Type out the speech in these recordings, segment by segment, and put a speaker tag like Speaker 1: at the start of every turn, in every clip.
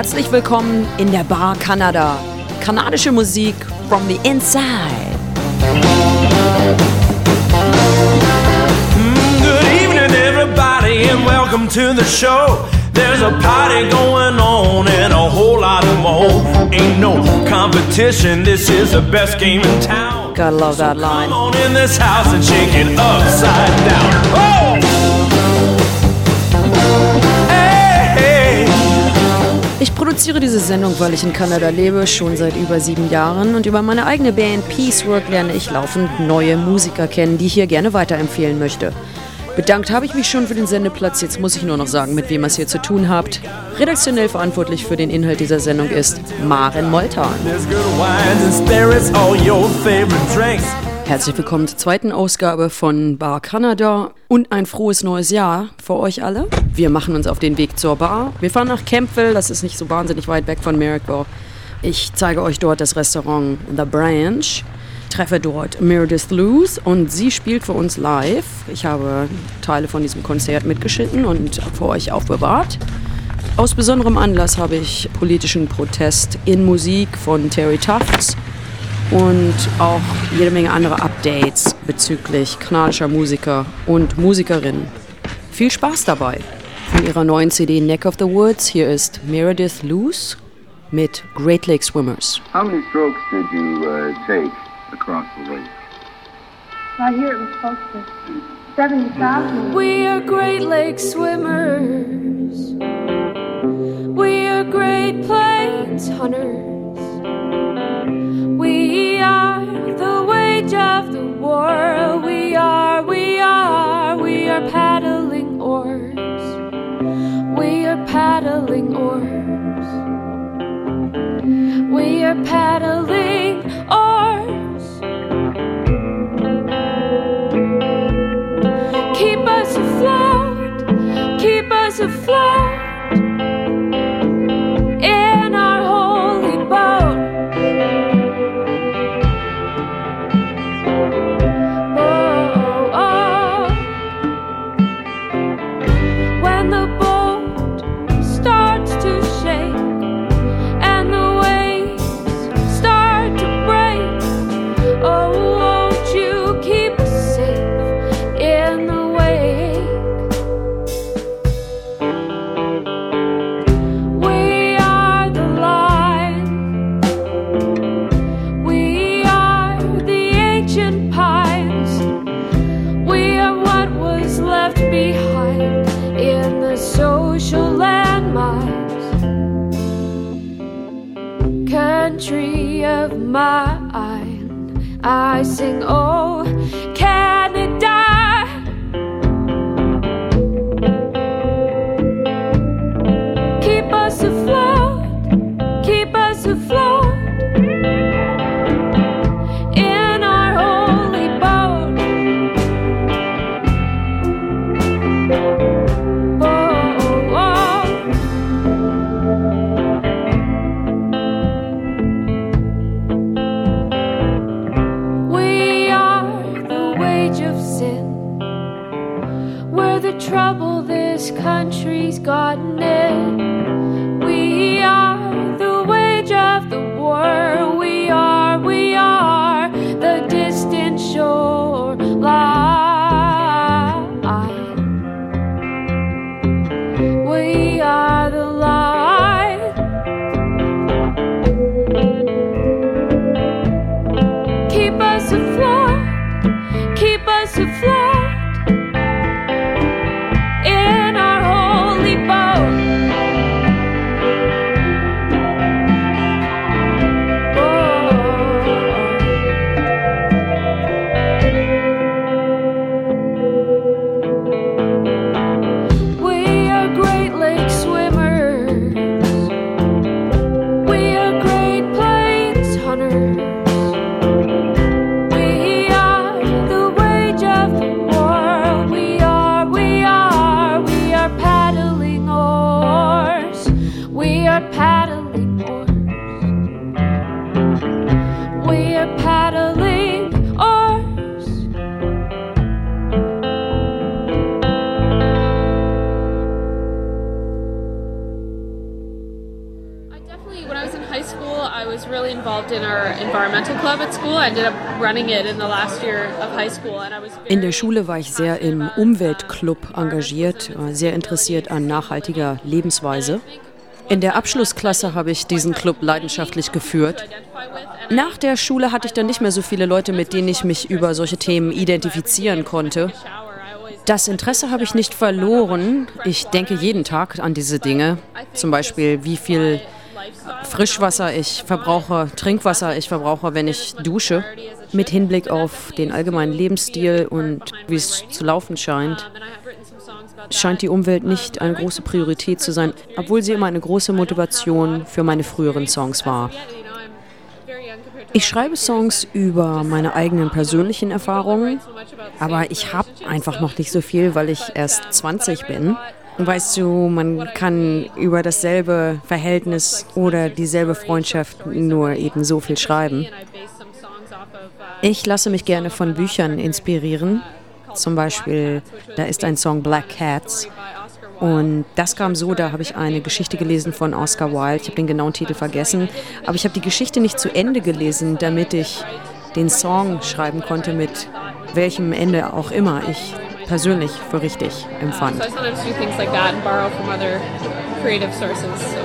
Speaker 1: Herzlich willkommen in der Bar Kanada. Kanadische Musik from the inside.
Speaker 2: Good evening, everybody, and welcome to the show. There's a party going on and a whole lot more. Ain't no competition, this is the best game in town.
Speaker 1: Gotta love that line.
Speaker 2: Come on in this house and shake it upside down. Oh!
Speaker 1: Produziere diese Sendung, weil ich in Kanada lebe, schon seit über sieben Jahren. Und über meine eigene Band Peacework lerne ich laufend neue Musiker kennen, die ich hier gerne weiterempfehlen möchte. Bedankt habe ich mich schon für den Sendeplatz. Jetzt muss ich nur noch sagen, mit wem ihr es hier zu tun habt. Redaktionell verantwortlich für den Inhalt dieser Sendung ist Maren Moltan. Herzlich willkommen zur zweiten Ausgabe von Bar Kanada und ein frohes neues Jahr für euch alle. Wir machen uns auf den Weg zur Bar. Wir fahren nach Campville, das ist nicht so wahnsinnig weit weg von Marrickville. Ich zeige euch dort das Restaurant The Branch, treffe dort Meredith Luz und sie spielt für uns live. Ich habe Teile von diesem Konzert mitgeschnitten und für euch aufbewahrt. Aus besonderem Anlass habe ich politischen Protest in Musik von Terry Tufts und auch jede Menge andere Updates bezüglich kanadischer Musiker und Musikerinnen. Viel Spaß dabei! Von ihrer neuen CD Neck of the Woods hier ist Meredith Luz mit Great Lake Swimmers.
Speaker 3: How many strokes did you uh, take across the lake?
Speaker 4: I hear it was supposed to 70,000.
Speaker 5: We are Great Lake swimmers. We are Great Plains hunters. We are paddling oars. Keep us afloat, keep us afloat Country of mine, I sing, oh, trouble this country's gotten in. paddling oars. We are paddling oars. When I was in high I was really
Speaker 6: involved in our environmental club at school. I ended up running it in the last year of high.
Speaker 1: In der Schule war ich sehr im Umweltclub engagiert, äh, sehr interessiert an nachhaltiger Lebensweise. In der Abschlussklasse habe ich diesen Club leidenschaftlich geführt. Nach der Schule hatte ich dann nicht mehr so viele Leute, mit denen ich mich über solche Themen identifizieren konnte. Das Interesse habe ich nicht verloren. Ich denke jeden Tag an diese Dinge. Zum Beispiel, wie viel Frischwasser ich verbrauche, Trinkwasser ich verbrauche, wenn ich dusche. Mit Hinblick auf den allgemeinen Lebensstil und wie es zu laufen scheint, scheint die Umwelt nicht eine große Priorität zu sein, obwohl sie immer eine große Motivation für meine früheren Songs war. Ich schreibe Songs über meine eigenen persönlichen Erfahrungen, aber ich habe einfach noch nicht so viel, weil ich erst 20 bin. Weißt du, man kann über dasselbe Verhältnis oder dieselbe Freundschaft nur eben so viel schreiben. Ich lasse mich gerne von Büchern inspirieren. Zum Beispiel, da ist ein Song Black Cats. Und das kam so, da habe ich eine Geschichte gelesen von Oscar Wilde. Ich habe den genauen Titel vergessen. Aber ich habe die Geschichte nicht zu Ende gelesen, damit ich den Song schreiben konnte, mit welchem Ende auch immer ich persönlich für richtig empfand.
Speaker 6: So I sometimes do things like that and borrow from other creative sources. So.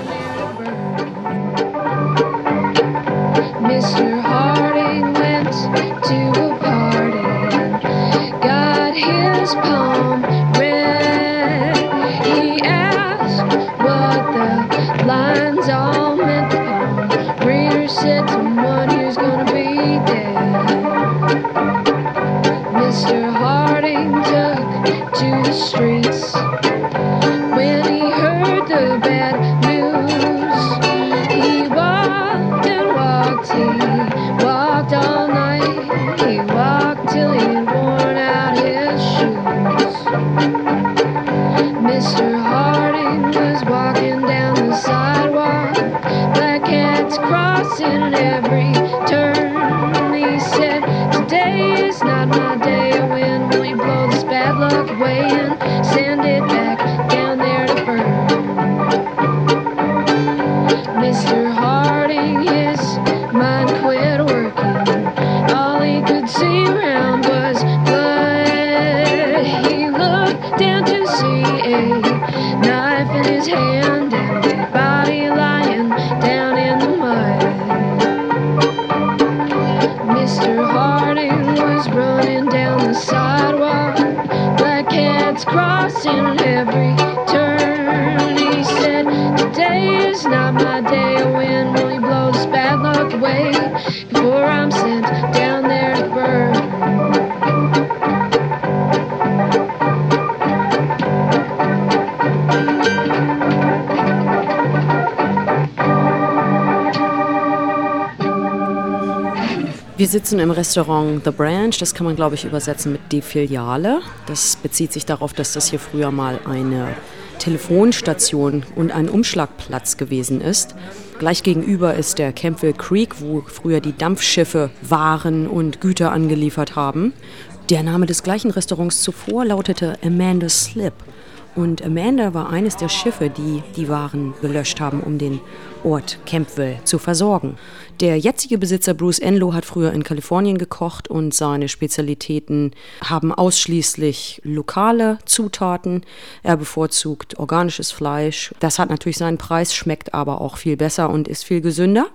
Speaker 5: Mr. Harding went to said, "Someone who's gonna be dead." Mr. Harding took to the streets when he heard the bad news. He walked and walked, black cats crossing
Speaker 1: Wir sitzen im Restaurant The Branch, das kann man glaube ich übersetzen mit die Filiale. Das bezieht sich darauf, dass das hier früher mal eine Telefonstation und ein Umschlagplatz gewesen ist. Gleich gegenüber ist der Campbell Creek, wo früher die Dampfschiffe Waren und Güter angeliefert haben. Der Name des gleichen Restaurants zuvor lautete Amanda Slip. Und Amanda war eines der Schiffe, die die Waren gelöscht haben, um den Ort Campbell zu versorgen. Der jetzige Besitzer Bruce Enlow hat früher in Kalifornien gekocht und seine Spezialitäten haben ausschließlich lokale Zutaten. Er bevorzugt organisches Fleisch. Das hat natürlich seinen Preis, schmeckt aber auch viel besser und ist viel gesünder.